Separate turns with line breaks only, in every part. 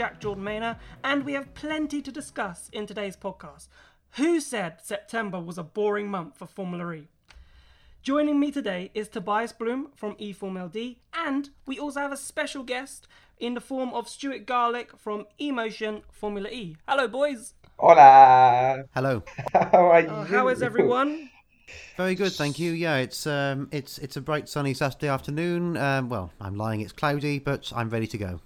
I'm your host, Jack Jordan Maynor, and we have plenty to discuss in today's podcast. Who said September was a boring month for Formula E? Joining me today is Tobias Bloom from eFormLD, and we also have a special guest in the form of Stuart Garlick from eMotion Formula E. Hello, boys.
Hola.
Hello.
How are you?
Uh, how is everyone?
Very good, thank you. Yeah, it's um, it's it's a bright sunny Saturday afternoon. Um, well, I'm lying; it's cloudy, but I'm ready to go.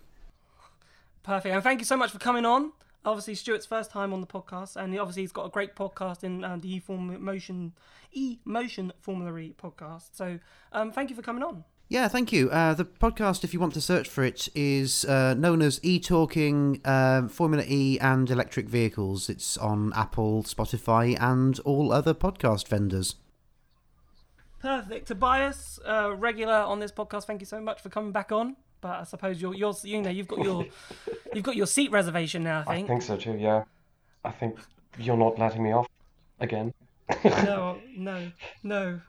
Perfect. And thank you so much for coming on. Obviously, Stuart's first time on the podcast, and obviously he's got a great podcast in uh, the eForm Motion E Motion Formula E podcast. So, um, thank you for coming on.
Yeah, thank you. Uh, the podcast, if you want to search for it, is uh, known as E Talking um, Formula E and Electric Vehicles. It's on Apple, Spotify, and all other podcast vendors.
Perfect. Tobias, uh, regular on this podcast. Thank you so much for coming back on. But I suppose you're, you're you know, you've got your, you've got your seat reservation now. I think.
I
think.
so too, yeah. I think you're not letting me off again.
no, no, no.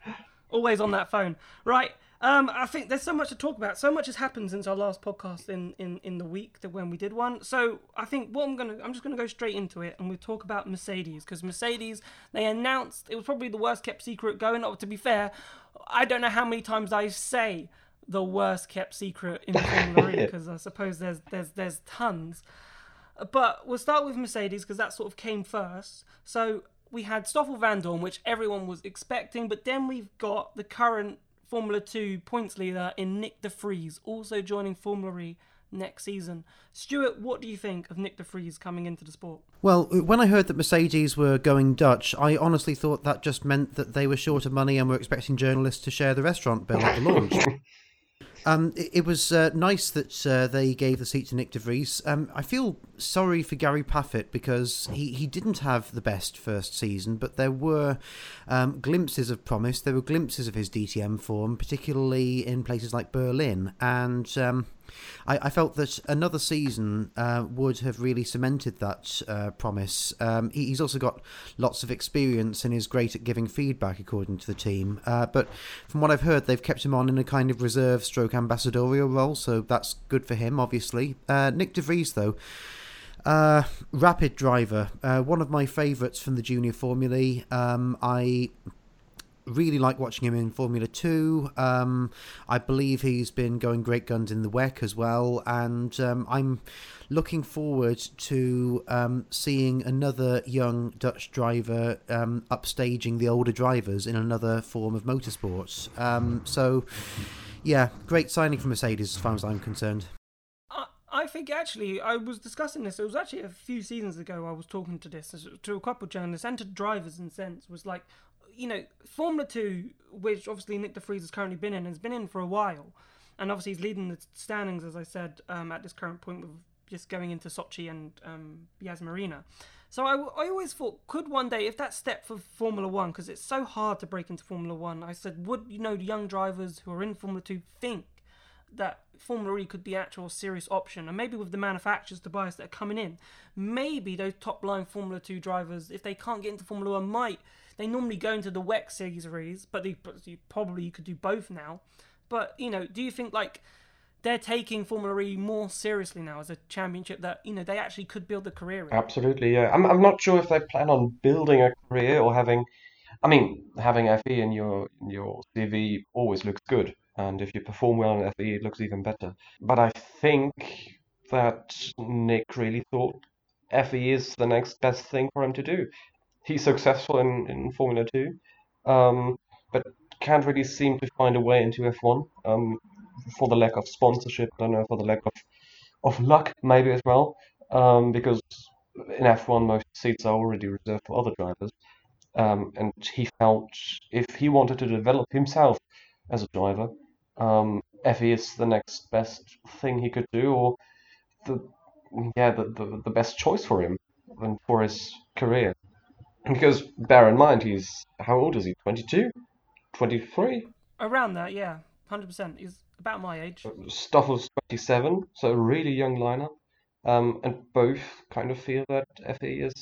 Always on that phone. Right. Um, I think there's so much to talk about. So much has happened since our last podcast in, in, in the week that when we did one. So I think what I'm gonna I'm just gonna go straight into it and we'll talk about Mercedes because Mercedes they announced it was probably the worst kept secret going. Oh, to be fair, I don't know how many times I say the worst kept secret in Formula E because I suppose there's there's there's tons. But we'll start with Mercedes because that sort of came first. So we had Stoffel Vandoorne, which everyone was expecting, but then we've got the current Formula 2 points leader in Nyck De Vries, also joining Formula E next season. Stuart, what do you think of Nyck De Vries coming into the sport?
Well, when I heard that Mercedes were going Dutch, I honestly thought that just meant that they were short of money and were expecting journalists to share the restaurant bill at the launch. Um, it, it was uh, nice that uh, they gave the seat to Nyck De Vries. Um, I feel sorry for Gary Paffett because he, he didn't have the best first season, but there were um, glimpses of promise. There were glimpses of his DTM form, particularly in places like Berlin. And um, I, I felt that another season uh, would have really cemented that uh, promise. Um, he, he's also got lots of experience and is great at giving feedback, according to the team. Uh, but from what I've heard, they've kept him on in a kind of reserve stroke ambassadorial role, so that's good for him, obviously. Uh, Nyck De Vries, though. Uh, rapid driver, uh, one of my favourites from the junior formulae. Um, I really like watching him in Formula 2. Um, I believe he's been going great guns in the WEC as well, and um, I'm looking forward to um, seeing another young Dutch driver um, upstaging the older drivers in another form of motorsports. Um, so, yeah, great signing for Mercedes as far as I'm concerned.
I, I think actually, I was discussing this. It was actually a few seasons ago. I was talking to this to a couple of journalists and to drivers in sense. Was like, you know, Formula Two, which obviously Nyck De Vries has currently been in, has been in for a while, and obviously he's leading the standings, as I said, um, at this current point with just going into Sochi and um, Yas Marina. So I, I always thought, could one day, if that step for Formula One, because it's so hard to break into Formula One, I said, would you know the young drivers who are in Formula Two think that Formula E could be actual serious option, and maybe with the manufacturers Tobias that are coming in, maybe those top line Formula Two drivers, if they can't get into Formula One, might they normally go into the WEC series, but they probably you could do both now. But you know, do you think like they're taking Formula E more seriously now as a championship that you know they actually could build a career in?
Absolutely, yeah. I'm I'm not sure if they plan on building a career or having, I mean, having FE in your in your CV always looks good, and if you perform well in FE, it looks even better. But I think that Nyck really thought FE is the next best thing for him to do. He's successful in, in Formula 2, um, but can't really seem to find a way into F1 um, for the lack of sponsorship. I don't know, for the lack of, of luck, maybe as well, um, because in F1 most seats are already reserved for other drivers. Um, and he felt if he wanted to develop himself as a driver, um, FE is the next best thing he could do, or the yeah the, the, the best choice for him and for his career. Because bear in mind, he's how old is he? 22? 23?
Around that, yeah, hundred percent. He's about my age.
Stoffel's 27, so a really young lineup. Um, and both kind of feel that FE is,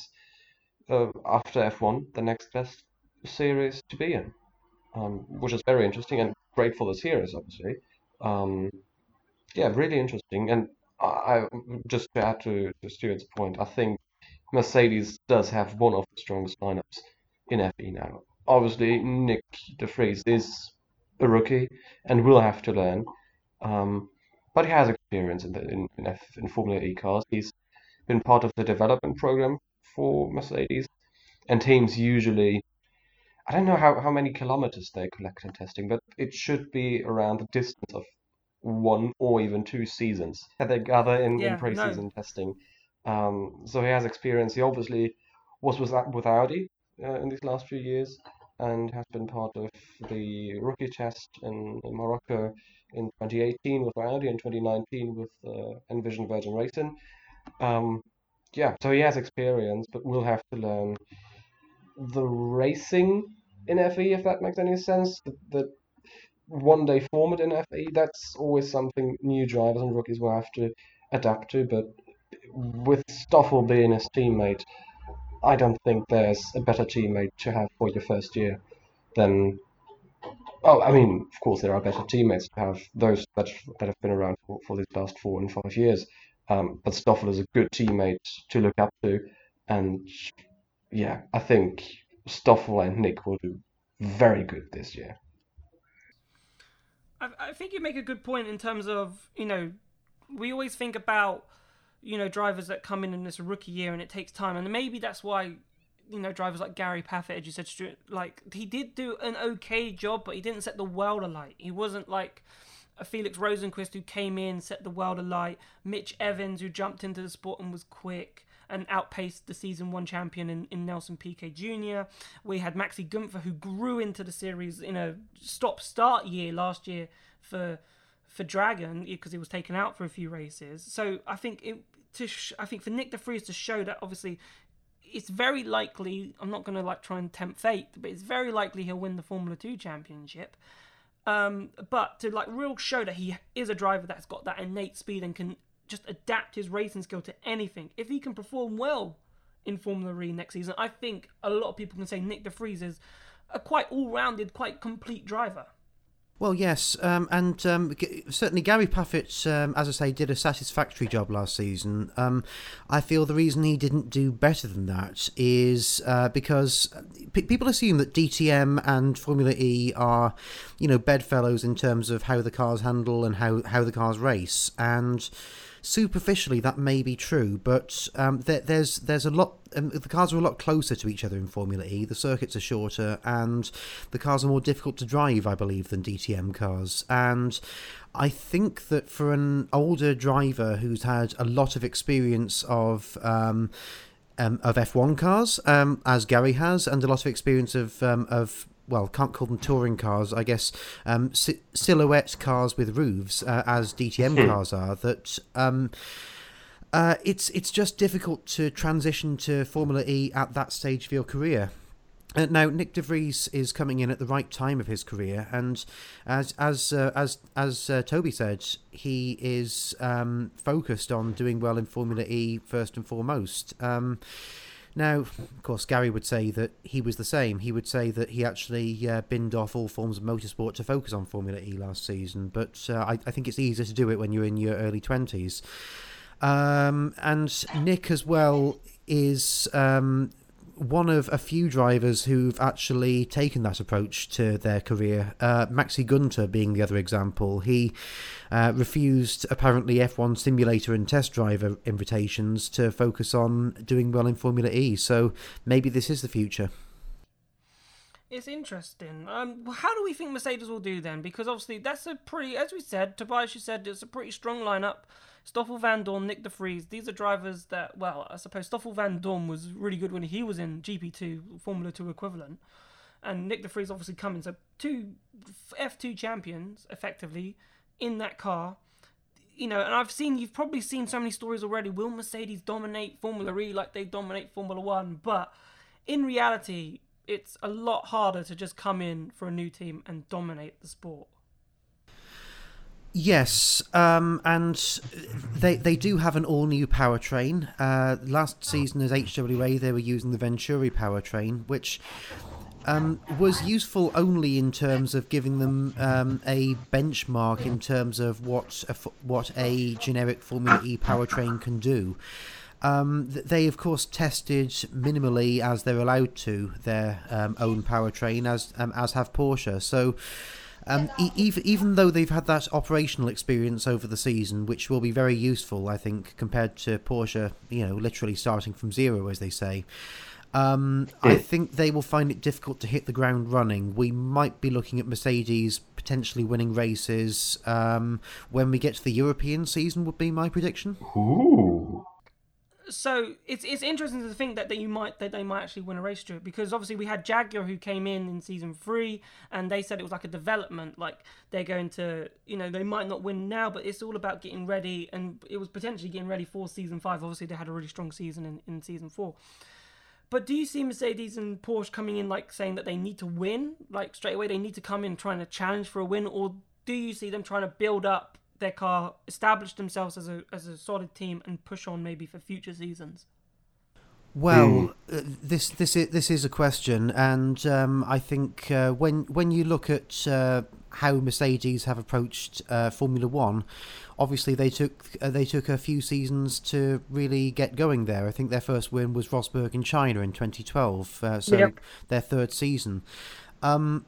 uh, after F1, the next best series to be in, um, which is very interesting and great for the series, obviously. Um, yeah, really interesting. And I just to add to, to Stuart's point, I think Mercedes does have one of the strongest lineups in FE now. Obviously, Nyck De Vries is a rookie and will have to learn, um, but he has experience in the in, in, F, in Formula E cars. He's been part of the development program for Mercedes, and teams usually. I don't know how, how many kilometers they collect in testing, but it should be around the distance of one or even two seasons that they gather in,
Yeah,
in pre-season
no.
testing. Um, so he has experience. He obviously was with, with Audi uh, in these last few years and has been part of the rookie test in, in Morocco in 2018 with Audi and 2019 with uh, Envision Virgin Racing. Um, yeah, so he has experience, but will have to learn the racing in FE, if that makes any sense. The, the one day format in FE, that's always something new drivers and rookies will have to adapt to. But with Stoffel being his teammate, I don't think there's a better teammate to have for your first year than. Oh, I mean, of course, there are better teammates to have those that that have been around for, for these last four and five years. Um, but Stoffel is a good teammate to look up to, and yeah, I think Stoffel and Nyck will do very good this year.
I, I think you make a good point in terms of you know we always think about you know drivers that come in in this rookie year and it takes time and maybe that's why you know drivers like Gary Paffett as you said Stuart like he did do an okay job but he didn't set the world alight he wasn't like a Felix Rosenqvist who came in set the world alight Mitch Evans who jumped into the sport and was quick and outpaced the season one champion in, in Nelson Piquet Jr. We had Maxi Gunther who grew into the series in a stop start year last year for for Dragon because he was taken out for a few races. So I think it to sh- I think for Nyck De Vries to show that obviously it's very likely I'm not going to like try and tempt fate, but it's very likely he'll win the Formula 2 championship. Um, but to like real show that he is a driver that's got that innate speed and can just adapt his racing skill to anything. If he can perform well in Formula E next season, I think a lot of people can say Nyck De Vries is a quite all-rounded, quite complete driver.
Well, yes, um, and um, g- certainly Gary Paffett, um, as I say, did a satisfactory job last season. Um, I feel the reason he didn't do better than that is uh, because p- people assume that DTM and Formula E are, you know, bedfellows in terms of how the cars handle and how, how the cars race, and superficially that may be true, but um, there, there's there's a lot. Um, the cars are a lot closer to each other in Formula E. The circuits are shorter, and the cars are more difficult to drive, I believe, than DTM cars. And I think that for an older driver who's had a lot of experience of um, um, of F1 cars, um, as Gary has, and a lot of experience of um, of well, can't call them touring cars, I guess, um, si- silhouette cars with roofs, uh, as DTM cars are. That um, uh, it's it's just difficult to transition to Formula E at that stage of your career. Uh, now, Nyck De Vries is coming in at the right time of his career, and as as uh, as as uh, Toby said, he is um, focused on doing well in Formula E first and foremost. Um, now, of course, Gary would say that he was the same. He would say that he actually uh, binned off all forms of motorsport to focus on Formula E last season, but uh, I, I think it's easier to do it when you're in your early 20s. Um, and Nyck, as well, is um, one of a few drivers who've actually taken that approach to their career. Uh, Maxi Gunther being the other example. He uh, refused apparently F1 simulator and test driver invitations to focus on doing well in Formula E. So maybe this is the future.
It's interesting. Um, how do we think Mercedes will do then? Because obviously that's a pretty, as we said, Tobias, you said it's a pretty strong lineup. Stoffel Van Dorn, Nyck De Vries, these are drivers that, well, I suppose Stoffel Vandoorne was really good when he was in GP2, Formula 2 equivalent. And Nyck De Vries obviously coming, so two F2 champions, effectively, in that car. You know, and I've seen, you've probably seen so many stories already. Will Mercedes dominate Formula E like they dominate Formula 1? But in reality, it's a lot harder to just come in for a new team and dominate the sport.
Yes, um, and they they do have an all new powertrain. Uh, last season as HWA, they were using the Venturi powertrain, which um, was useful only in terms of giving them um, a benchmark in terms of what a, what a generic Formula E powertrain can do. Um, they, of course, tested minimally as they're allowed to their um, own powertrain, as um, as have Porsche. So. Um, e- even even though they've had that operational experience over the season, which will be very useful, I think, compared to Porsche, you know, literally starting from zero, as they say. Um, I think they will find it difficult to hit the ground running. We might be looking at Mercedes potentially winning races um, when we get to the European season. Would be my prediction.
Ooh.
So it's it's interesting to think that, that you might that they might actually win a race to it because obviously we had Jaguar who came in in season three and they said it was like a development like they're going to you know they might not win now but it's all about getting ready and it was potentially getting ready for season five. Obviously they had a really strong season in, in season four. But do you see Mercedes and Porsche coming in like saying that they need to win, like straight away they need to come in trying to challenge for a win, or do you see them trying to build up their car, establish themselves as a as a solid team, and push on maybe for future seasons?
Well, mm. uh, this this is this is a question, and um, I think uh, when when you look at uh, how Mercedes have approached uh, Formula One, obviously they took uh, they took a few seasons to really get going there. I think their first win was Rosberg in China in 2012, uh, so yep. their third season. Um,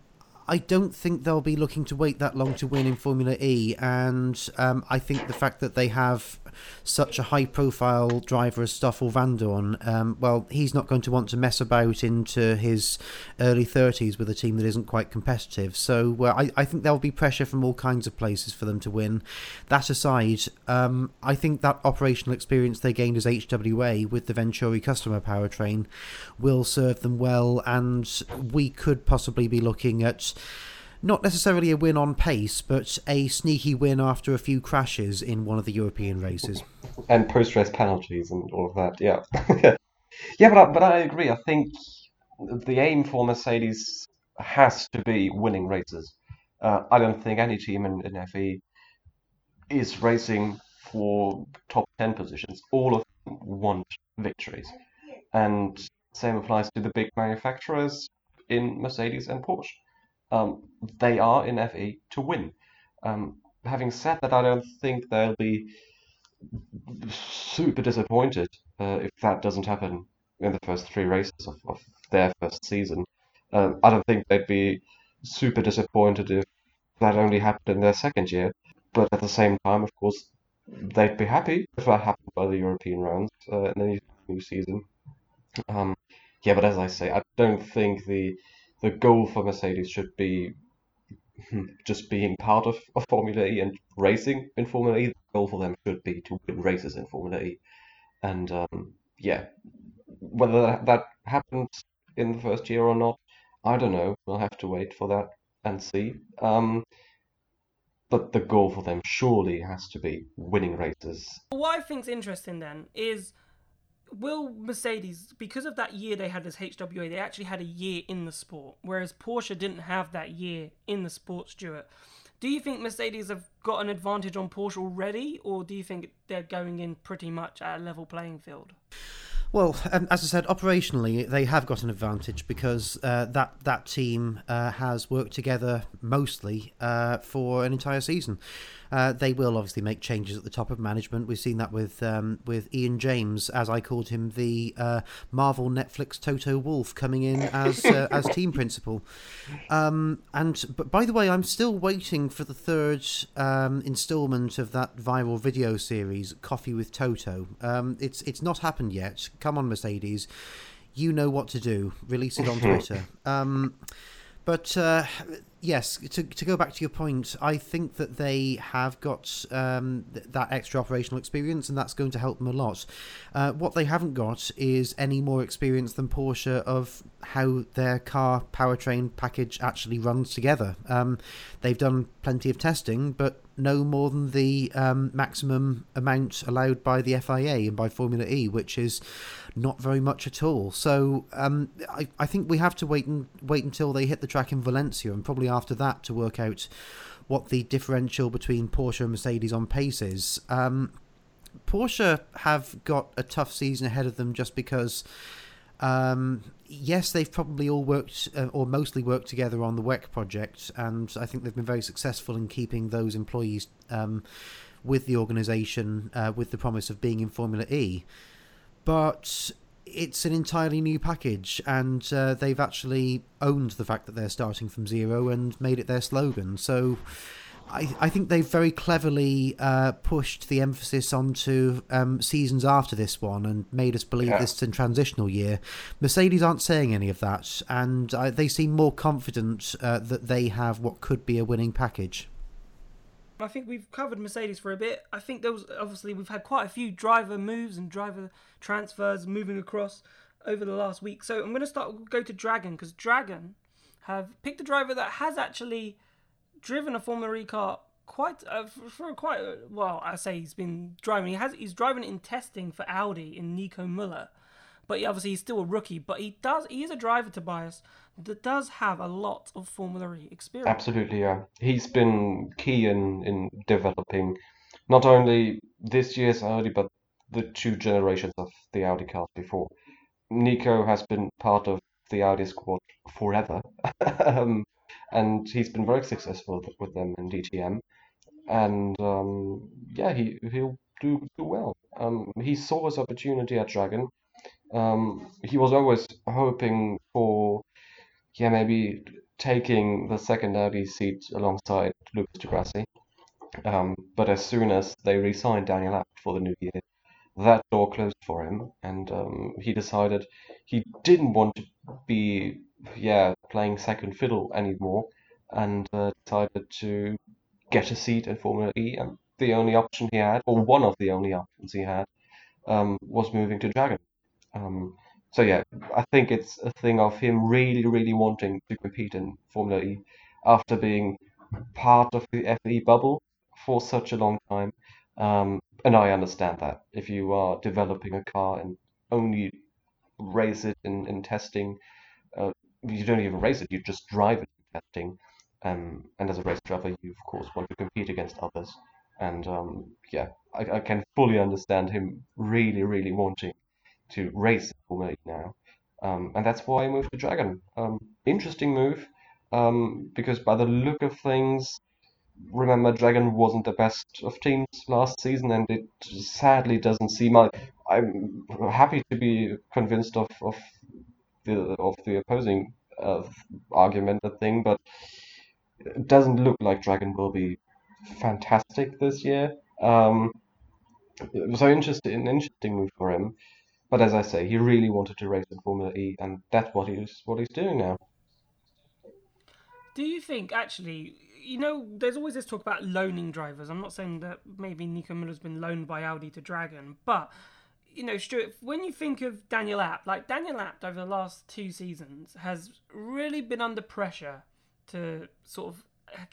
I don't think they'll be looking to wait that long to win in Formula E, and um, I think the fact that they have such a high-profile driver as Stoffel Vandoorne, um, well, he's not going to want to mess about into his early 30s with a team that isn't quite competitive. So uh, I, I, think there'll be pressure from all kinds of places for them to win. That aside, um, I think that operational experience they gained as HWA with the Venturi customer powertrain will serve them well, and we could possibly be looking at not necessarily a win on pace, but a sneaky win after a few crashes in one of the European races.
And post race penalties and all of that, yeah. yeah, but I, but I agree. I think the aim for Mercedes has to be winning races. Uh, I don't think any team in, in FE is racing for top 10 positions. All of them want victories. And same applies to the big manufacturers in Mercedes and Porsche um, they are in FE to win. Um, having said that, I don't think they'll be super disappointed uh, if that doesn't happen in the first three races of, of their first season. Um, I don't think they'd be super disappointed if that only happened in their second year. But at the same time, of course, they'd be happy if that happened by the European rounds uh, in the new season. Um, yeah, but as I say, I don't think the the goal for Mercedes should be just being part of, of Formula E and racing in Formula E. The goal for them should be to win races in Formula E. And um, yeah, whether that, that happens in the first year or not, I don't know. We'll have to wait for that and see. Um, but the goal for them surely has to be winning races.
What I think's interesting then is will Mercedes, because of that year they had as HWA, they actually had a year in the sport, whereas Porsche didn't have that year in the sport, Stuart. Do you think Mercedes have got an advantage on Porsche already, or do you think they're going in pretty much at a level playing field?
Well, um, as I said, operationally they have got an advantage because uh, that that team uh, has worked together mostly uh, for an entire season. Uh, they will obviously make changes at the top of management. We've seen that with um, with Ian James, as I called him, the uh, Marvel Netflix Toto Wolff coming in as uh, as team principal. Um, and but by the way, I'm still waiting for the third um, instalment of that viral video series, Coffee with Toto. Um, it's it's not happened yet. Come on, Mercedes, you know what to do. Release it on Twitter. Um, but uh, yes, to, to go back to your point, I think that they have got um, th- that extra operational experience, and that's going to help them a lot. Uh, what they haven't got is any more experience than Porsche of how their car powertrain package actually runs together. Um, they've done plenty of testing, but no more than the um, maximum amount allowed by the FIA and by Formula E, which is not very much at all. So um, I, I think we have to wait and wait until they hit the track in Valencia, and probably after that to work out what the differential between Porsche and Mercedes on pace is. Um, Porsche have got a tough season ahead of them just because Um, yes, they've probably all worked uh, or mostly worked together on the WEC project, and I think they've been very successful in keeping those employees um, with the organisation uh, with the promise of being in Formula E. But it's an entirely new package, and uh, they've actually owned the fact that they're starting from zero and made it their slogan. So I, I think they've very cleverly uh, pushed the emphasis onto um, seasons after this one and made us believe
Yeah.
this is a transitional year. Mercedes aren't saying any of that, and uh, they seem more confident uh, that they have what could be a winning package.
I think we've covered Mercedes for a bit. I think there was obviously we've had quite a few driver moves and driver transfers moving across over the last week. So I'm going to start go to Dragon because Dragon have picked a driver that has actually driven a Formula E car quite uh, for, quite well. I say he's been driving. He has he's driving in testing for Audi in Nico Muller, but he, obviously he's still a rookie. But he does he is a driver Tobias that does have a lot of Formula E experience.
Absolutely, yeah. He's been key in in developing not only this year's Audi, but the two generations of the Audi cars before. Nico has been part of the Audi squad forever, um, and he's been very successful with them in DTM. And um, yeah, he he'll do do well. Um, he saw his opportunity at Dragon. Um, he was always hoping for, yeah, maybe taking the second Audi seat alongside Lucas di Grassi. Um, but as soon as they re-signed Daniel Abt for the new year, that door closed for him, and um, he decided he didn't want to be, yeah, playing second fiddle anymore, and uh, decided to get a seat in Formula E. And the only option he had, or one of the only options he had, um, was moving to Dragon. Um, so yeah, I think it's a thing of him really, really wanting to compete in Formula E after being part of the FE bubble for such a long time. Um, and I understand that if you are developing a car and only race it in, in testing, uh, you don't even race it, you just drive it in testing. Um, and as a race driver, you of course want to compete against others. And um, yeah, I, I can fully understand him really, really wanting to race Formula E now. Um, and that's why I moved to Dragon. Um, interesting move, um, because by the look of things, remember Dragon wasn't the best of teams last season, and it sadly doesn't seem like I'm happy to be convinced of, of the of the opposing uh, argument and thing, but it doesn't look like Dragon will be fantastic this year. Um, so interesting, an interesting move for him. But as I say, he really wanted to race in Formula E, and that's what he's what he's doing now.
Do you think actually, you know, there's always this talk about loaning drivers. I'm not saying that maybe Nico Muller's been loaned by Audi to Dragon, but you know, Stuart, when you think of Daniel Abt, like Daniel Abt over the last two seasons has really been under pressure to sort of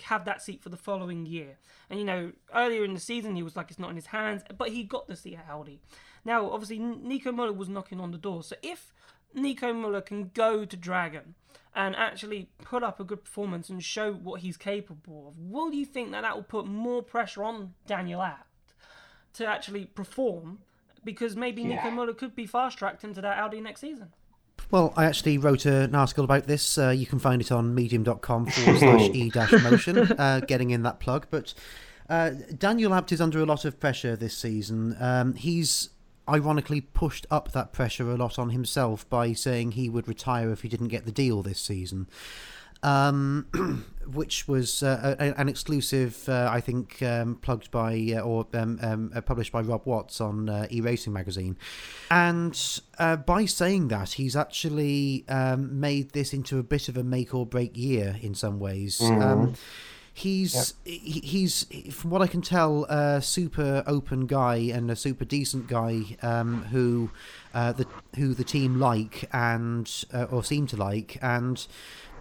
have that seat for the following year. And you know, earlier in the season he was like it's not in his hands, but he got the seat at Audi. Now, obviously, Nico Muller was knocking on the door. So if Nico Muller can go to Dragon and actually put up a good performance and show what he's capable of, will you think that that will put more pressure on Daniel Abt to actually perform? Because maybe Nico Muller could be fast tracked into that Audi next season.
Well, I actually wrote an article about this. Uh, you can find it on medium.com forward slash e dash motion, uh, getting in that plug. But uh, Daniel Abt is under a lot of pressure this season. Um, he's ironically pushed up that pressure a lot on himself by saying he would retire if he didn't get the deal this season. Um, which was uh, a, an exclusive, uh, I think, um, plugged by uh, or um, um, uh, published by Rob Watts on uh, E Racing magazine. And uh, by saying that, he's actually um, made this into a bit of a make or break year in some ways. Um, he's he, he's from what I can tell, a super open guy and a super decent guy um, who uh, the who the team like and uh, or seem to like and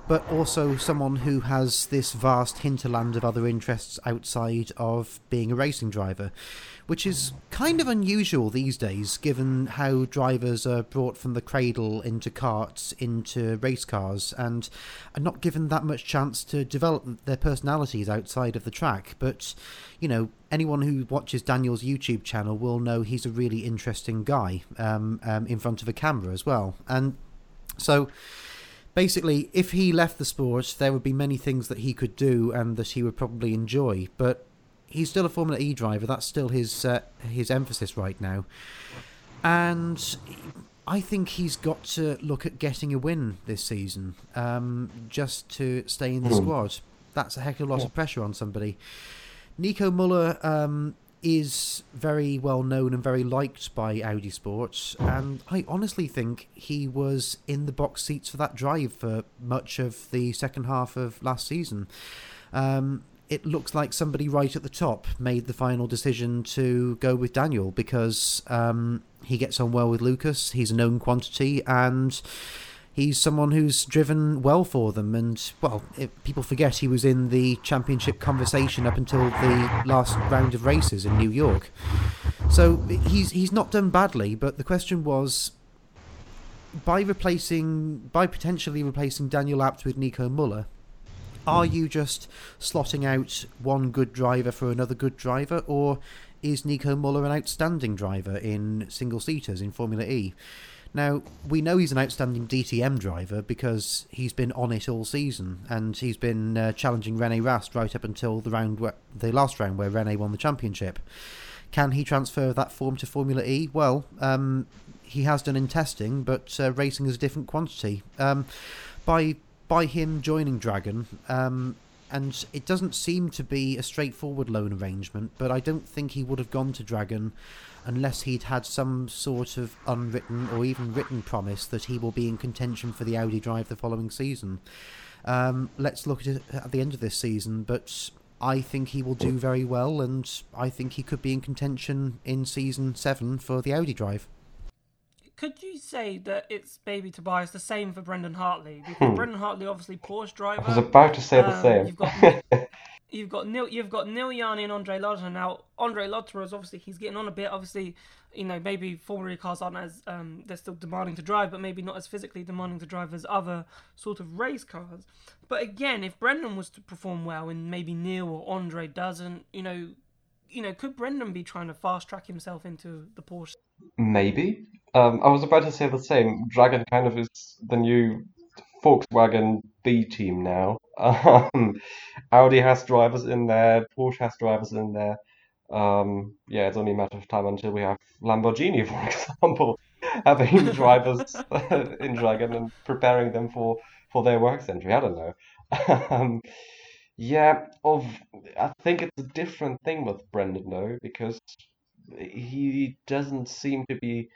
but also someone who has this vast hinterland of other interests outside of being a racing driver, which is kind of unusual these days, given how drivers are brought from the cradle into karts, into race cars, and are not given that much chance to develop their personalities outside of the track. But, you know, anyone who watches Daniel's YouTube channel will know he's a really interesting guy um, um, in front of a camera as well. And so basically, if he left the sport, there would be many things that he could do and that he would probably enjoy. But he's still a Formula E driver. That's still his uh, his emphasis right now. And I think he's got to look at getting a win this season, um, just to stay in the
Hmm.
squad. That's a heck of a lot of pressure on somebody. Nico Muller um, is very well known and very liked by Audi Sports, and I honestly think he was in the box seats for that drive for much of the second half of last season. Um, it looks like somebody right at the top made the final decision to go with Daniel because um, he gets on well with Lucas. He's a known quantity and he's someone who's driven well for them. And, well, it, people forget he was in the championship conversation up until the last round of races in New York. So he's, he's not done badly, but the question was by replacing, by potentially replacing Daniel Abt with Nico Muller, are you just slotting out one good driver for another good driver, or is Nico Muller an outstanding driver in single seaters in Formula E? Now, we know he's an outstanding DTM driver because he's been on it all season, and he's been uh, challenging Rene Rast right up until the round, where, the last round where Rene won the championship. Can he transfer that form to Formula E? Well, um, he has done in testing, but uh, racing is a different quantity. Um, by by him joining Dragon, um, and it doesn't seem to be a straightforward loan arrangement, but I don't think he would have gone to Dragon unless he'd had some sort of unwritten or even written promise that he will be in contention for the Audi drive the following season. Um, let's look at it at the end of this season, but I think he will do very well, and I think he could be in contention in season seven for the Audi drive.
Could you say that it's Baby Tobias the same for Brendan Hartley? Because
Hmm.
Brendan Hartley, obviously Porsche driver.
I was about to say the
Um,
same.
You've got you've got Nil, you've got Neel Jani and Andre Lotterer now. Andre Lotterer is obviously he's getting on a bit. Obviously, you know maybe Formula cars aren't as um, they're still demanding to drive, but maybe not as physically demanding to drive as other sort of race cars. But again, if Brendan was to perform well and maybe Neel or Andre doesn't, you know, you know, could Brendan be trying to fast track himself into the Porsche?
Maybe. Um, I was about to say the same. Dragon kind of is the new Volkswagen B team now. Um, Audi has drivers in there, Porsche has drivers in there. Um, yeah, it's only a matter of time until we have Lamborghini, for example, having drivers in Dragon and preparing them for, for their work century. I don't know. Um, yeah, of I think it's a different thing with Brendan though, because he doesn't seem to be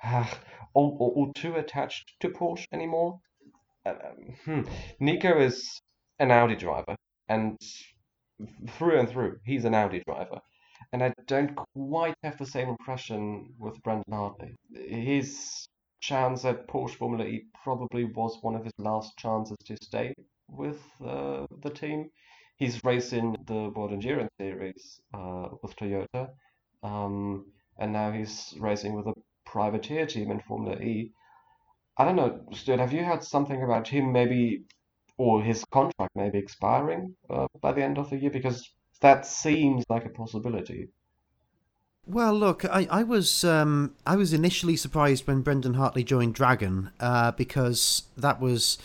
uh, or, or too attached to Porsche anymore. Um, hmm. Nico is an Audi driver, and through and through, he's an Audi driver. And I don't quite have the same impression with Brendan Hartley. His chance at Porsche Formula E probably was one of his last chances to stay with uh, the team. He's racing the World Endurance Series uh, with Toyota, um, and now he's racing with a privateer team in Formula E. I don't know, Stuart, have you heard something about him maybe, or his contract maybe expiring uh, by the end of the year? Because that seems like a possibility.
Well, look, I, I was um, I was initially surprised when Brendan Hartley joined Dragon uh, because that was,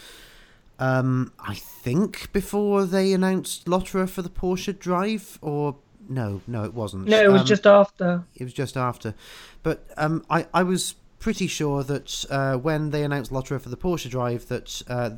um, I think, before they announced Lotterer for the Porsche Drive, or no, no, it wasn't.
No, it was
Um,
just after.
it was just after. But um, I, I was pretty sure that uh, when they announced Lotterer for the Porsche Drive, that uh,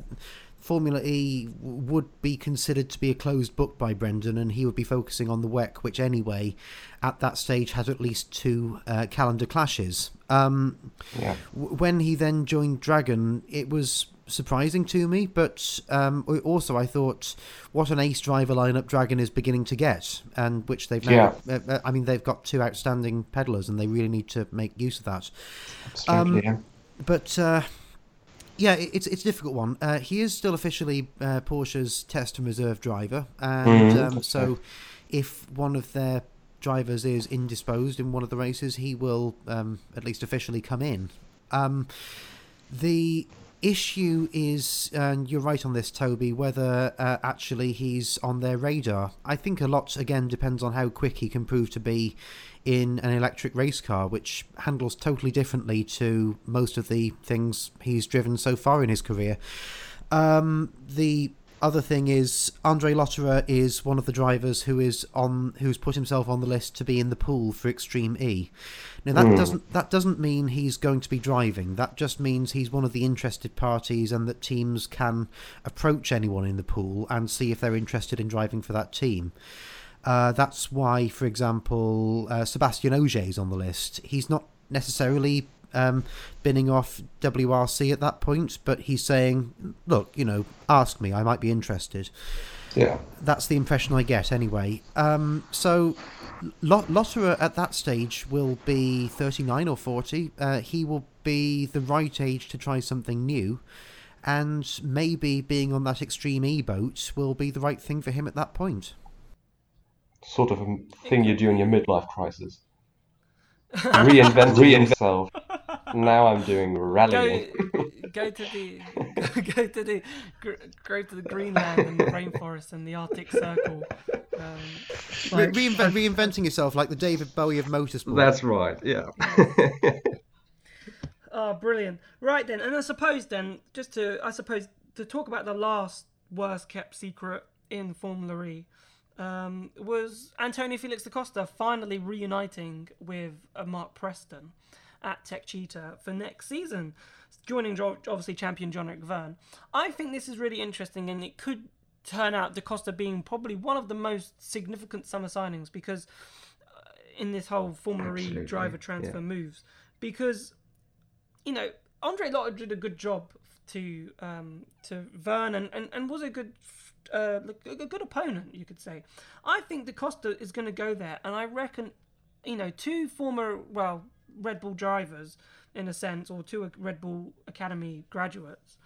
Formula E would be considered to be a closed book by Brendan, and he would be focusing on the WEC, which anyway, at that stage, had at least two uh, calendar clashes. Um,
Yeah.
w- when he then joined Dragon, it was surprising to me, but um, also I thought, what an ace driver lineup Dragon is beginning to get, and which they've now. Uh, uh, I mean, they've got two outstanding peddlers, and they really need to make use of that.
Absolutely. yeah.
But uh, Yeah, it's it's a difficult one. Uh, he is still officially uh, Porsche's test and reserve driver, and
Mhm.
um, so if one of their drivers is indisposed in one of the races, he will um, at least officially come in. Um, the issue is, and you're right on this, Toby, whether uh, actually he's on their radar. I think a lot, again, depends on how quick he can prove to be in an electric race car, which handles totally differently to most of the things he's driven so far in his career. Um, the other thing is Andre Lotterer is one of the drivers who is on who's put himself on the list to be in the pool for Extreme E. Now that
Hmm.
doesn't that doesn't mean he's going to be driving. That just means he's one of the interested parties and that teams can approach anyone in the pool and see if they're interested in driving for that team. Uh, that's why, for example, uh, Sébastien Ogier is on the list. He's not necessarily um, binning off WRC at that point, but he's saying, "Look, you know, ask me. I might be interested."
Yeah.
That's the impression I get, anyway. Um, so, Lot- Lotterer at that stage will be 39 or 40. Uh, he will be the right age to try something new, and maybe being on that Extreme E boat will be the right thing for him at that point.
Sort of a thing you do in your midlife crisis. Reinventing yourself. Now I'm doing
Go,
rallying.
go to the go to the go to the Greenland and the rainforest and the Arctic Circle. Um,
Re-
like-
reinvent, reinventing yourself like the David Bowie of motorsport.
That's right. Yeah.
Oh, brilliant! Right then, and I suppose then, just to I suppose to talk about the last worst kept secret in Formula E, um, was Antonio Felix da Costa finally reuniting with uh, Mark Preston at Techeetah for next season, joining jo- obviously champion John Vergne. I think this is really interesting, and it could turn out da Costa being probably one of the most significant summer signings because uh, in this whole Formula E driver transfer
yeah.
moves because you know, Andre Lotter did a good job to um, to Vergne and, and, and was a good uh, a good opponent, you could say. I think Da Costa is going to go there, and I reckon, you know, two former well Red Bull drivers in a sense, or two Red Bull Academy graduates.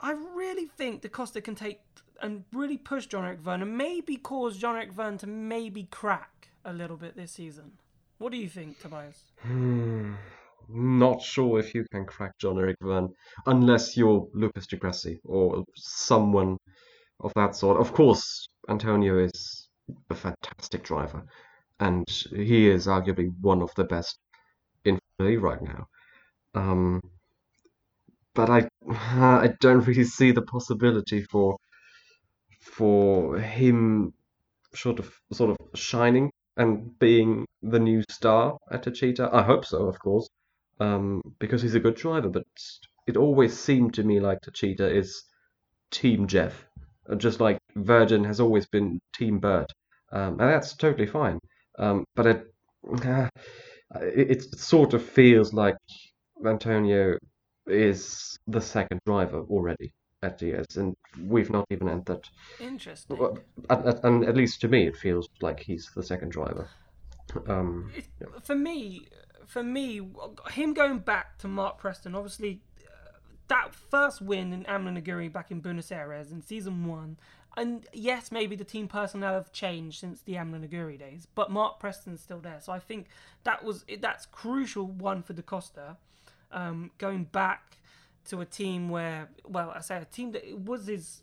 I really think Da Costa can take and really push John Eric Vergne and maybe cause John Eric Vergne to maybe crack a little bit this season. What do you think, Tobias?
Hmm. Not sure if you can crack John Eric Vergne unless you're Lucas Di Grassi or someone of that sort. Of course, Antonio is a fantastic driver, and he is arguably one of the best in Formula right now. Um, but I I don't really see the possibility for for him sort of sort of shining and being the new star at a cheetah. I hope so, of course, um, because he's a good driver. But it always seemed to me like Techeetah is Team JEV, uh, just like Virgin has always been Team Bird, um, and that's totally fine. Um, but it, uh, it it sort of feels like Antonio is the second driver already at DS, and we've not even entered.
Interesting.
Well, at, at, and at least to me, it feels like he's the second driver. Um,
It- For me, for me, him going back to Mark Preston, obviously, uh, that first win in Amlin Aguri back in Buenos Aires in season one, and yes, maybe the team personnel have changed since the Amlin Aguri days, but Mark Preston's still there. So I think that was that's crucial one for Da Costa, um, going back to a team where, well, I say a team that was his.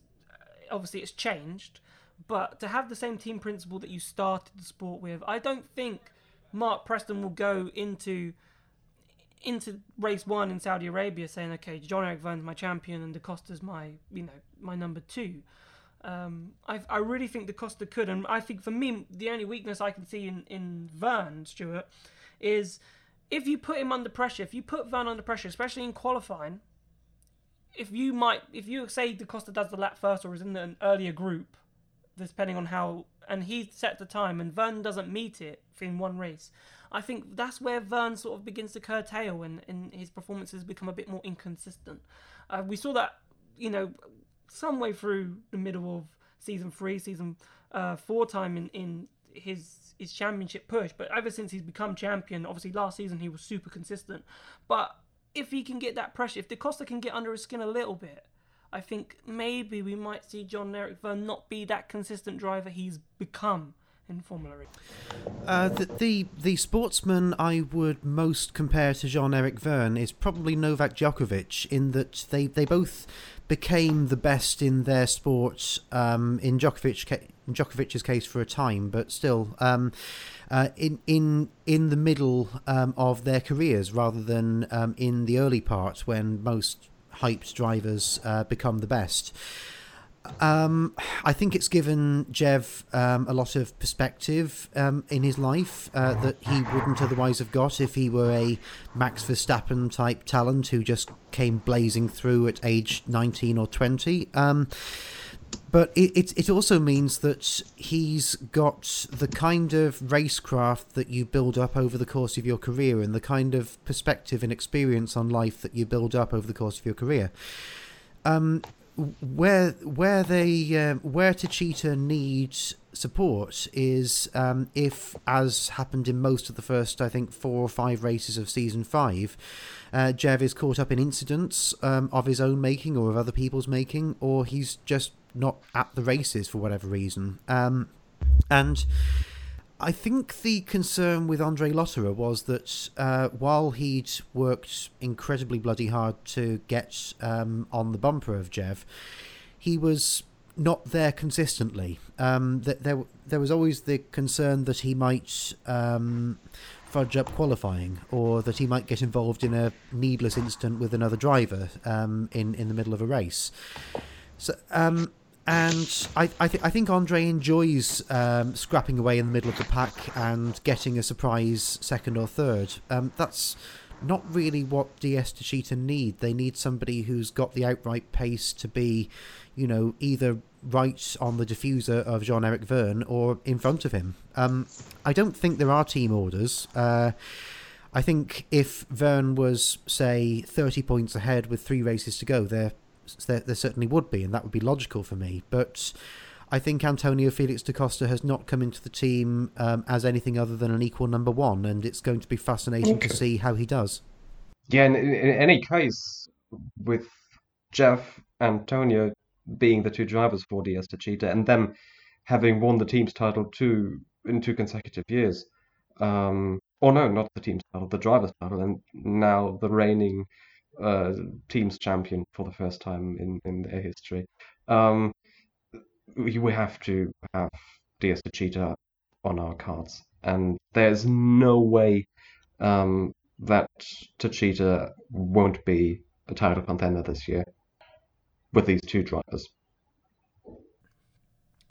Obviously, it's changed, but to have the same team principle that you started the sport with, I don't think Mark Preston will go into into race one in Saudi Arabia saying, "Okay, John Eric Vergne's my champion and Da Costa's my you know my number two. Um, I I really think Da Costa could, and I think for me the only weakness I can see in in Vergne Stuart is if you put him under pressure. If you put Vergne under pressure, especially in qualifying, if you might if you say Da Costa does the lap first or is in an earlier group, depending on how and he sets the time and Vergne doesn't meet it in one race. I think that's where Vergne sort of begins to curtail and, his performances become a bit more inconsistent. Uh, we saw that, you know, some way through the middle of season three, season uh, four time in, in his his championship push. But ever since he's become champion, obviously last season he was super consistent. But if he can get that pressure, if Da Costa can get under his skin a little bit, I think maybe we might see John Eric Vergne not be that consistent driver he's become in Formula E.
Uh, the, the the sportsman I would most compare to Jean-Eric Vergne is probably Novak Djokovic in that they, they both became the best in their sport um, in Djokovic Djokovic's case for a time, but still um, uh, in in in the middle um, of their careers rather than um, in the early part when most hyped drivers uh, become the best. Um, I think it's given Jev um, a lot of perspective um, in his life uh, that he wouldn't otherwise have got if he were a Max Verstappen type talent who just came blazing through at age 19 or 20. But it, it, it also means that he's got the kind of racecraft that you build up over the course of your career and the kind of perspective and experience on life that you build up over the course of your career. Um, where where they uh, where Techeetah needs support is um, if, as happened in most of the first, I think four or five races of season five, uh, Jev is caught up in incidents um, of his own making or of other people's making, or he's just not at the races for whatever reason. Um, and I think the concern with Andre Lotterer was that uh, while he'd worked incredibly bloody hard to get um, on the bumper of Jev, he was not there consistently. Um, that there, there was always the concern that he might um, fudge up qualifying, or that he might get involved in a needless incident with another driver um, in in the middle of a race. So um, and I I, th- I think Andre enjoys um, scrapping away in the middle of the pack and getting a surprise second or third. Um, that's not really what DS Techeetah need. They need somebody who's got the outright pace to be, you know, either right on the diffuser of Jean Eric Vergne or in front of him. Um, I don't think there are team orders. Uh, I think if Vergne was, say, 30 points ahead with three races to go, there there, there certainly would be, and that would be logical for me. But I think Antonio Felix da Costa has not come into the team um, as anything other than an equal number one, and it's going to be fascinating okay. to see how he does.
Yeah, in, in any case, with Jev Antonio being the two drivers for DS Techeetah and them having won the team's title two in two consecutive years, um, or no, not the team's title, the driver's title, and now the reigning uh, teams champion for the first time in, in their history. Um, we, have to have DS Techeetah on our cards, and there's no way um, that Techeetah won't be a title contender this year with these two drivers.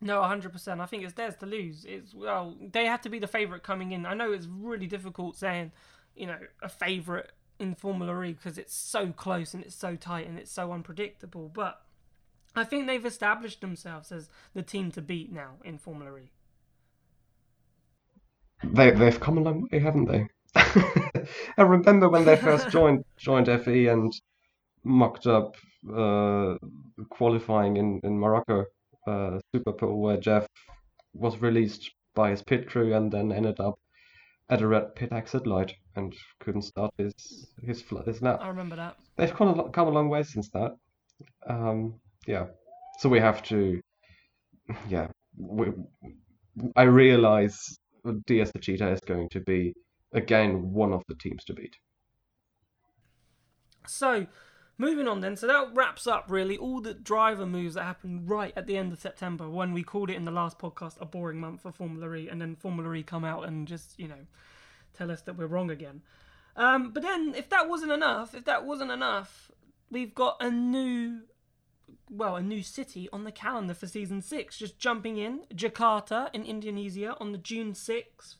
No, 100%. I think it's theirs to lose. It's well, they have to be the favorite coming in. I know it's really difficult saying, you know, a favorite in Formula E because it's so close and it's so tight and it's so unpredictable. But I think they've established themselves as the team to beat now in Formula E.
They they've come a long way, haven't they? I remember when they first joined joined FE and mocked up uh, qualifying in in Morocco uh, Superpole where Jev was released by his pit crew and then ended up at a red pit exit light and couldn't start his his his lap.
I remember that.
They've come a, come a long way since that. Um, yeah, so we have to. Yeah, we, I realize DS Techeetah is going to be again one of the teams to beat.
So, moving on then. So that wraps up really all the driver moves that happened right at the end of September when we called it in the last podcast a boring month for Formula E, and then Formula E come out and just you know tell us that we're wrong again. Um, but then, if that wasn't enough, if that wasn't enough, we've got a new, well, a new city on the calendar for season six. Just jumping in, Jakarta in Indonesia on the June sixth.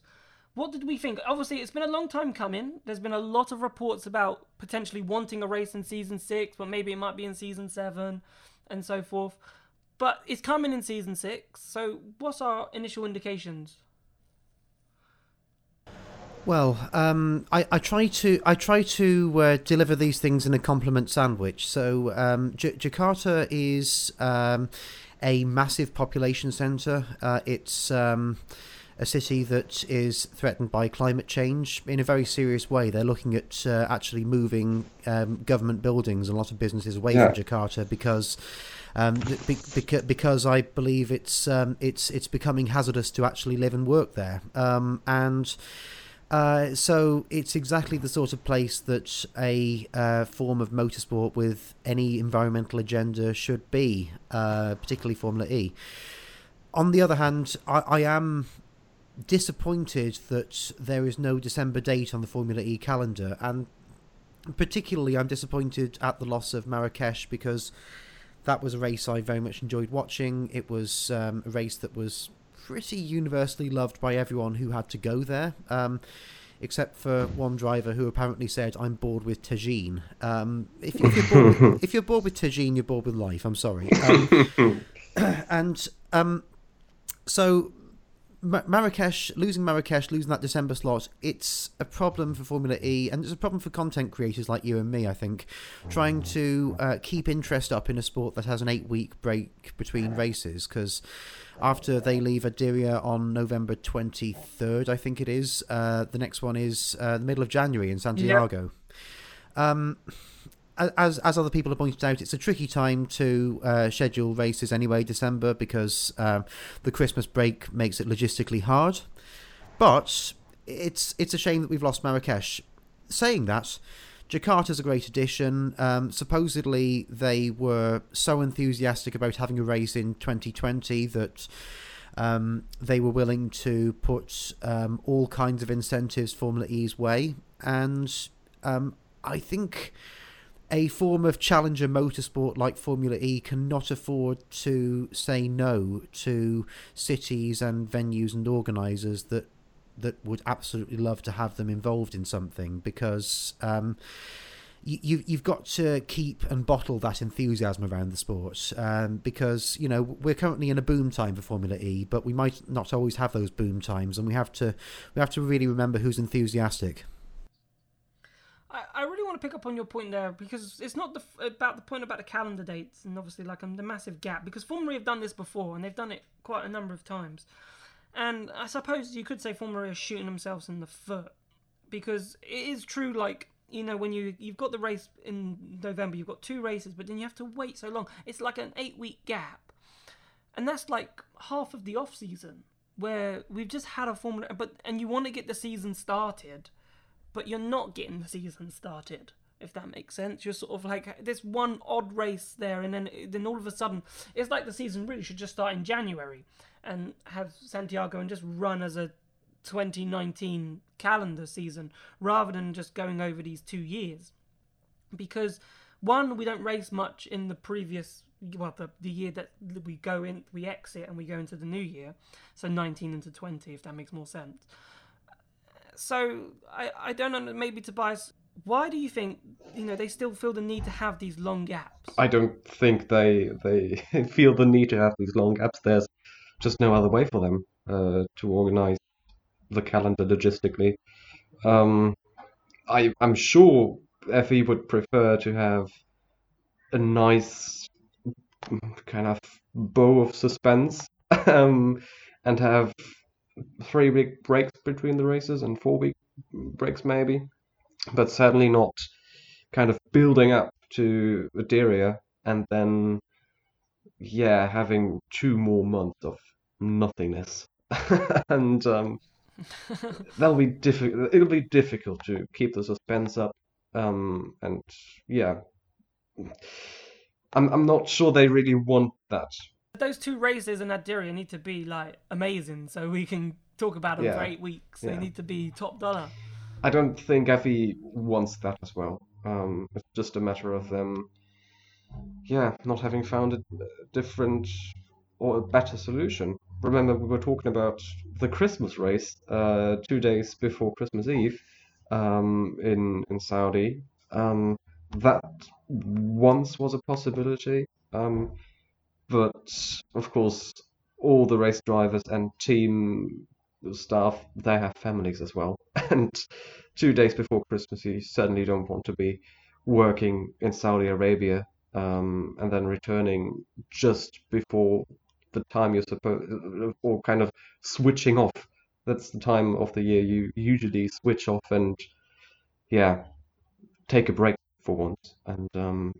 What did we think? Obviously, it's been a long time coming. There's been a lot of reports about potentially wanting a race in season six, but maybe it might be in season seven, and so forth. But it's coming in season six. So, what's our initial indications?
Well, um, I, I, try to I try to uh, deliver these things in a compliment sandwich. So um, J- Jakarta is um, a massive population centre. Uh, it's um, a city that is threatened by climate change in a very serious way. They're looking at uh, actually moving um, government buildings and a lot of businesses away
Yeah.
from Jakarta because. Um, be, beca- because I believe it's um, it's it's becoming hazardous to actually live and work there, um, and uh, so it's exactly the sort of place that a uh, form of motorsport with any environmental agenda should be, uh, particularly Formula E. On the other hand, I, I am disappointed that there is no December date on the Formula E calendar, and particularly I'm disappointed at the loss of Marrakesh because that was a race I very much enjoyed watching. It was um, a race that was pretty universally loved by everyone who had to go there, um, except for one driver who apparently said, "I'm bored with Tajin." Um, if, if, you're bored with, if you're bored with Tajin, you're bored with life. I'm sorry. Um, and um, so Ma- Marrakesh, losing Marrakesh, losing that December slot, it's a problem for Formula E, and it's a problem for content creators like you and me, I think, trying to uh, keep interest up in a sport that has an eight week break between races. Because after they leave Ad Diriyah on November 23rd, I think it is, uh, the next one is uh, the middle of January in Santiago. Um, as as other people have pointed out, it's a tricky time to uh, schedule races anyway, December, because um, the Christmas break makes it logistically hard. But it's it's a shame that we've lost Marrakesh. Saying that, Jakarta's a great addition. Um, supposedly, they were so enthusiastic about having a race in 2020 that um, they were willing to put um, all kinds of incentives Formula E's way, and um, I think a form of challenger motorsport like Formula E cannot afford to say no to cities and venues and organisers that that would absolutely love to have them involved in something because um, you, you, you've got to keep and bottle that enthusiasm around the sport um, because you know we're currently in a boom time for Formula E, but we might not always have those boom times, and we have to we have to really remember who's enthusiastic.
I, I really want to pick up on your point there because it's not the, about the point about the calendar dates and obviously like um, the massive gap because Formula E have done this before and they've done it quite a number of times. And I suppose you could say Formula E are shooting themselves in the foot because it is true. Like you know, when you you've got the race in November, you've got two races, but then you have to wait so long. It's like an eight week gap, and that's like half of the off season where we've just had a Formula. But and you want to get the season started, but you're not getting the season started. If that makes sense, you're sort of like this one odd race there, and then then all of a sudden it's like the season really should just start in January and have Santiago and just run as a 2019 calendar season rather than just going over these two years. Because one, we don't race much in the previous well the, the year that we go in we exit and we go into the new year so 19 into 20 if that makes more sense so i i don't know maybe tobias why do you think you know they still feel the need to have these long gaps
I don't think they they feel the need to have these long gaps. There's just no other way for them uh, to organize the calendar logistically. Um, I I'm sure FE would prefer to have a nice kind of bow of suspense um, and have three week breaks between the races and four week breaks maybe, but certainly not kind of building up to Ad Diriyah and then yeah having two more months of nothingness. And um, that'll be difficult it'll be difficult to keep the suspense up um, and yeah. I'm I'm not sure they really want that
those two races in Ad Diriyah need to be like amazing so we can talk about them
Yeah.
for eight weeks they
Yeah.
need to be top dollar
I don't think FE wants that as well. Um, it's just a matter of them, yeah, not having found a different or a better solution. Remember, we were talking about the Christmas race uh, two days before Christmas Eve um, in in Saudi. Um, that once was a possibility, um, but of course, all the race drivers and team staff they have families as well, and two days before Christmas, you certainly don't want to be working in Saudi Arabia um, and then returning just before the time you're supposed, or kind of switching off That's the time of the year you usually switch off and, yeah, take a break for once. And um,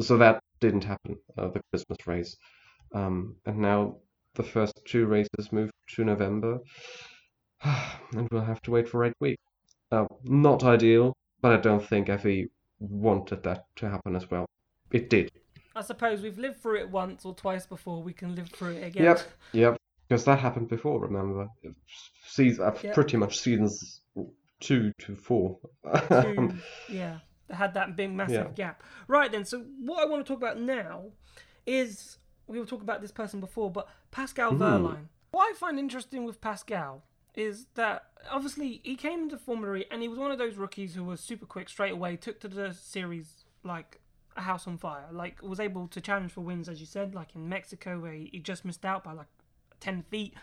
so that didn't happen, uh, the Christmas race. Um, and now the first two races move to November, and we'll have to wait for eight weeks. Uh, not ideal, but I don't think FE wanted that to happen as well. It did.
I suppose we've lived through it once or twice before. We can live through it again.
Yep, yep. Because that happened before. Remember, season uh,
Yep.
pretty much seasons two to four.
to, yeah, had that big massive
Yeah.
gap. Right then, so what I want to talk about now is we were talking about this person before, but Pascal hmm. Wehrlein. What I find interesting with Pascal is that obviously he came into Formula E and he was one of those rookies who was super quick straight away, took to the series like a house on fire, like was able to challenge for wins, as you said, like in Mexico where he he just missed out by like 10 feet.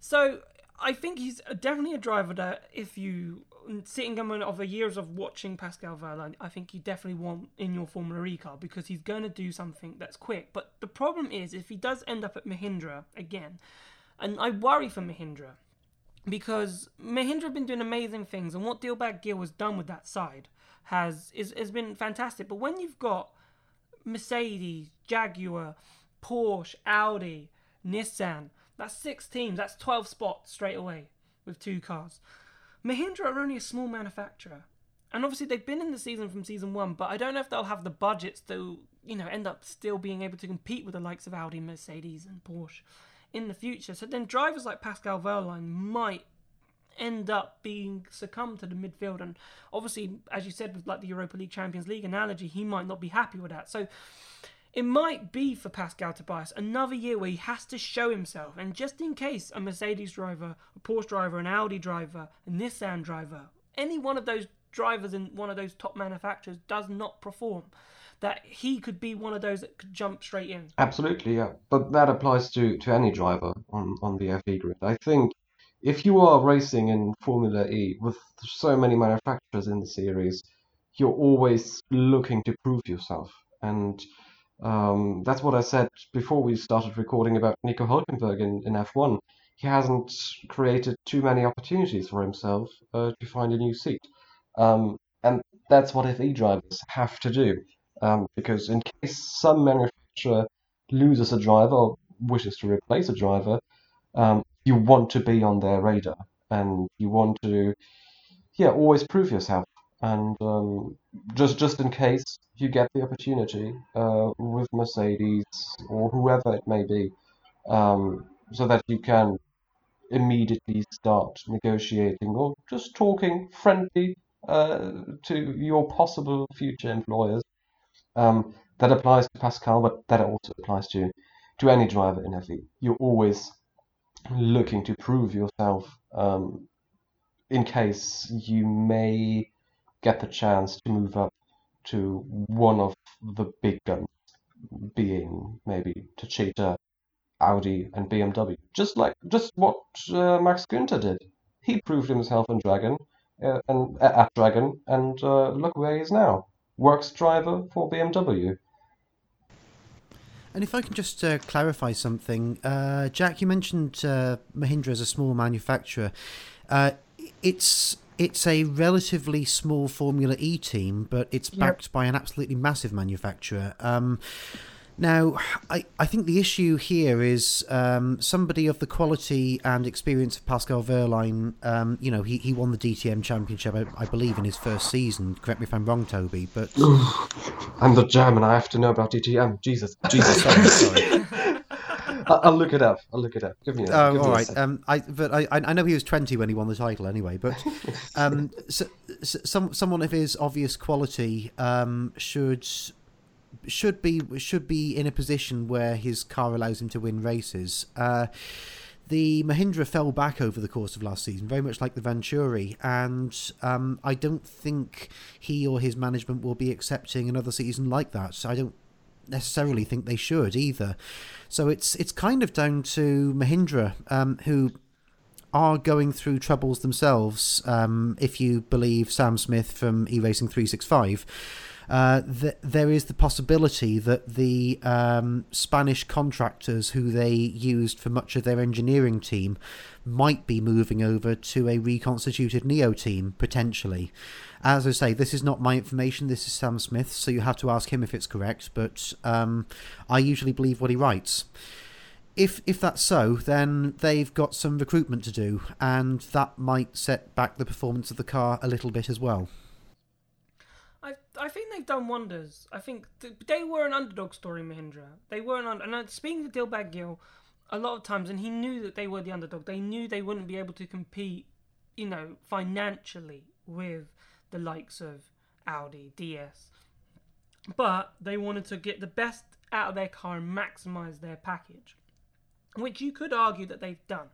So I think he's uh, definitely a driver that if you mm, sitting on of a years of watching Pascal Wehrlein, I think you definitely want in your Formula E car because he's going to do something that's quick. But the problem is if he does end up at Mahindra again, and I worry for Mahindra because Mahindra have been doing amazing things, and what Dilbagh Gill has done with that side has is has been fantastic. But when you've got Mercedes, Jaguar, Porsche, Audi, Nissan. That's six teams. That's 12 spots straight away with two cars. Mahindra are only a small manufacturer. And obviously they've been in the season from season one, but I don't know if they'll have the budgets to, you know, end up still being able to compete with the likes of Audi, Mercedes, and Porsche in the future. So then drivers like Pascal Wehrlein might end up being succumbed to the midfield and obviously as you said with like the Europa League Champions League analogy he might not be happy with that so it might be for Pascal Tobias another year where he has to show himself and just in case a Mercedes driver a Porsche driver an Audi driver a Nissan driver any one of those drivers in one of those top manufacturers does not perform that he could be one of those that could jump straight in
Absolutely, yeah. But that applies to, to any driver on, on the FE grid. I think if you are racing in Formula E with so many manufacturers in the series, you're always looking to prove yourself. And um, that's what I said before we started recording about Nico Hülkenberg in, in F1. He hasn't created too many opportunities for himself uh, to find a new seat. Um, and that's what FE drivers have to do. Um, because in case some manufacturer loses a driver or wishes to replace a driver, um, you want to be on their radar and you want to, yeah, always prove yourself. And um, just just in case you get the opportunity uh, with Mercedes or whoever it may be, um, so that you can immediately start negotiating or just talking friendly uh, to your possible future employers. Um, that applies to Pascal, but that also applies to to any driver in FE. You're always looking to prove yourself um, in case you may get the chance to move up to one of the big guns, being maybe Techeetah, Audi, and BMW. Just like just what uh, Max Günther did. He proved himself in Dragon uh, and uh, at Dragon, and uh, look where he is now. Works driver for BMW.
And if I can just uh, clarify something, uh, Jack, you mentioned uh, Mahindra as a small manufacturer. Uh, it's it's a relatively small Formula E team, but it's
Yep.
backed by an absolutely massive manufacturer. Um, now, I, I think the issue here is um, somebody of the quality and experience of Pascal Wehrlein. Um, you know, he, he won the DTM championship, I, I believe, in his first season. Correct me if I'm wrong, Toby, but
I'm the German. I have to know about DTM. Jesus, Jesus.
sorry, sorry.
I'll look it up. I'll look it up. Give me a,
Oh,
give
all
a
right. Um, I but I I know he was twenty when he won the title anyway. But um, so, so, some someone of his obvious quality um should should be should be in a position where his car allows him to win races. Uh, the Mahindra fell back over the course of last season, very much like the Venturi, and um, I don't think he or his management will be accepting another season like that. So I don't necessarily think they should either. So it's it's kind of down to Mahindra, um, who are going through troubles themselves. Um, if you believe Sam Smith from eRacing three six five. uh, th- there is the possibility that the um, Spanish contractors who they used for much of their engineering team might be moving over to a reconstituted NIO team potentially. As I say, this is not my information. This is Sam Smith, so you have to ask him if it's correct. But um, I usually believe what he writes. If if that's so, then they've got some recruitment to do, and that might set back the performance of the car a little bit as well.
I I think they've done wonders. I think th- they were an underdog story, Mahindra. They were an under- and uh, speaking to Dilbagh Gill, a lot of times, and he knew that they were the underdog. They knew they wouldn't be able to compete, you know, financially with the likes of Audi, DS. But they wanted to get the best out of their car and maximize their package, which you could argue that they've done.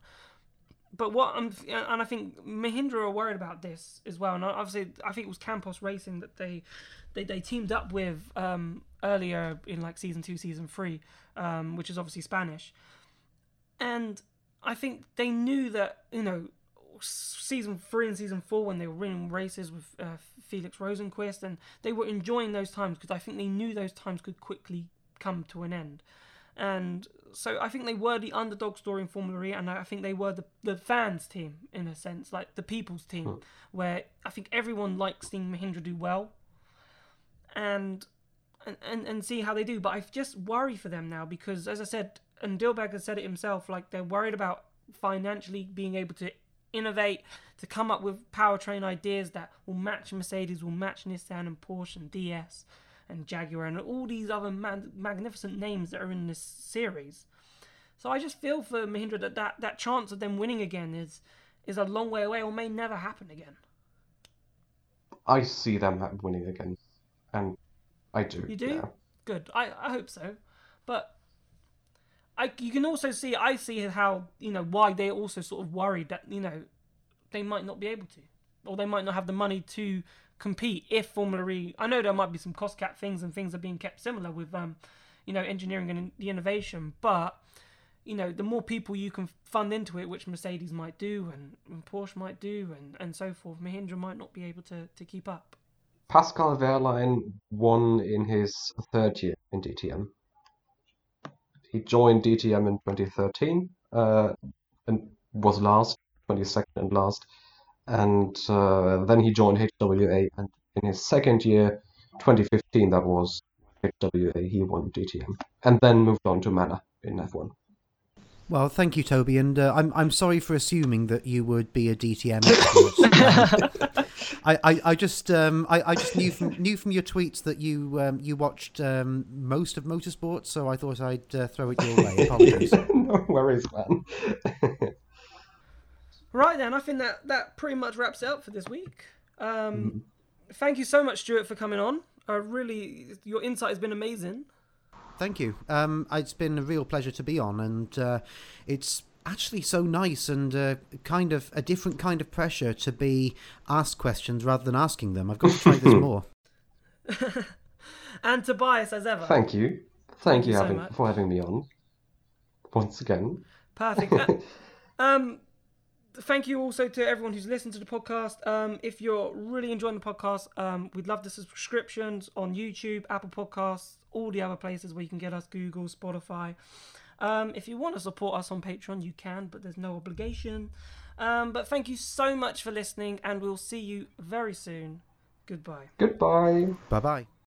But what I'm, and I think Mahindra are worried about this as well. And obviously, I think it was Campos Racing that they, they, they teamed up with um, earlier in like season two, season three, um, which is obviously Spanish. And I think they knew that you know season three and season four when they were winning races with uh, Felix Rosenqvist, and they were enjoying those times because I think they knew those times could quickly come to an end. And so I think they were the underdog story in Formula E, and I think they were the, the fans' team in a sense, like the people's team, hmm. where I think everyone likes seeing Mahindra do well, and, and and see how they do. But I just worry for them now because, as I said, and Dilbagh has said it himself, like they're worried about financially being able to innovate, to come up with powertrain ideas that will match Mercedes, will match Nissan and Porsche and DS and Jaguar and all these other magnificent names that are in this series. So I just feel for Mahindra that, that that chance of them winning again is is a long way away or may never happen again.
I see them winning again, and I do.
You do?
Yeah.
Good. I, I hope so. But I you can also see I see how you know why they're also sort of worried that you know they might not be able to, or they might not have the money to compete if Formula E. I know there might be some cost cap things and things are being kept similar with um, you know, engineering and the innovation, but you know, the more people you can fund into it, which Mercedes might do and, and Porsche might do, and, and so forth, Mahindra might not be able to, to keep up.
Pascal Wehrlein won in his third year in DTM. He joined DTM in 2013 uh, and was last, 22nd and last. And uh, then he joined HWA. And in his second year, 2015, that was HWA, he won DTM. And then moved on to Manor in F1.
Well, thank you, Toby, and uh, I'm I'm sorry for assuming that you would be a DTM expert. um, I, I, I just um I, I just knew from knew from your tweets that you um, you watched um, most of motorsport, so I thought I'd uh, throw it your way. Apologies.
no worries, man.
right then, I think that that pretty much wraps it up for this week. Um, mm. Thank you so much, Stuart, for coming on. Uh, really, your insight has been amazing.
Thank you. Um, it's been a real pleasure to be on, and uh, it's actually so nice and uh, kind of a different kind of pressure to be asked questions rather than asking them. I've got to try this more.
and Tobias, as ever.
Thank you. Thank, Thank you, so having, for having me on once again.
Perfect. Uh, um, thank you also to everyone who's listened to the podcast. Um, if you're really enjoying the podcast, um, we'd love the subscriptions on YouTube, Apple Podcasts, all the other places where you can get us Google, Spotify. Um, if you want to support us on Patreon, you can, but there's no obligation. Um, but thank you so much for listening, and we'll see you very soon. Goodbye.
Goodbye.
Bye bye.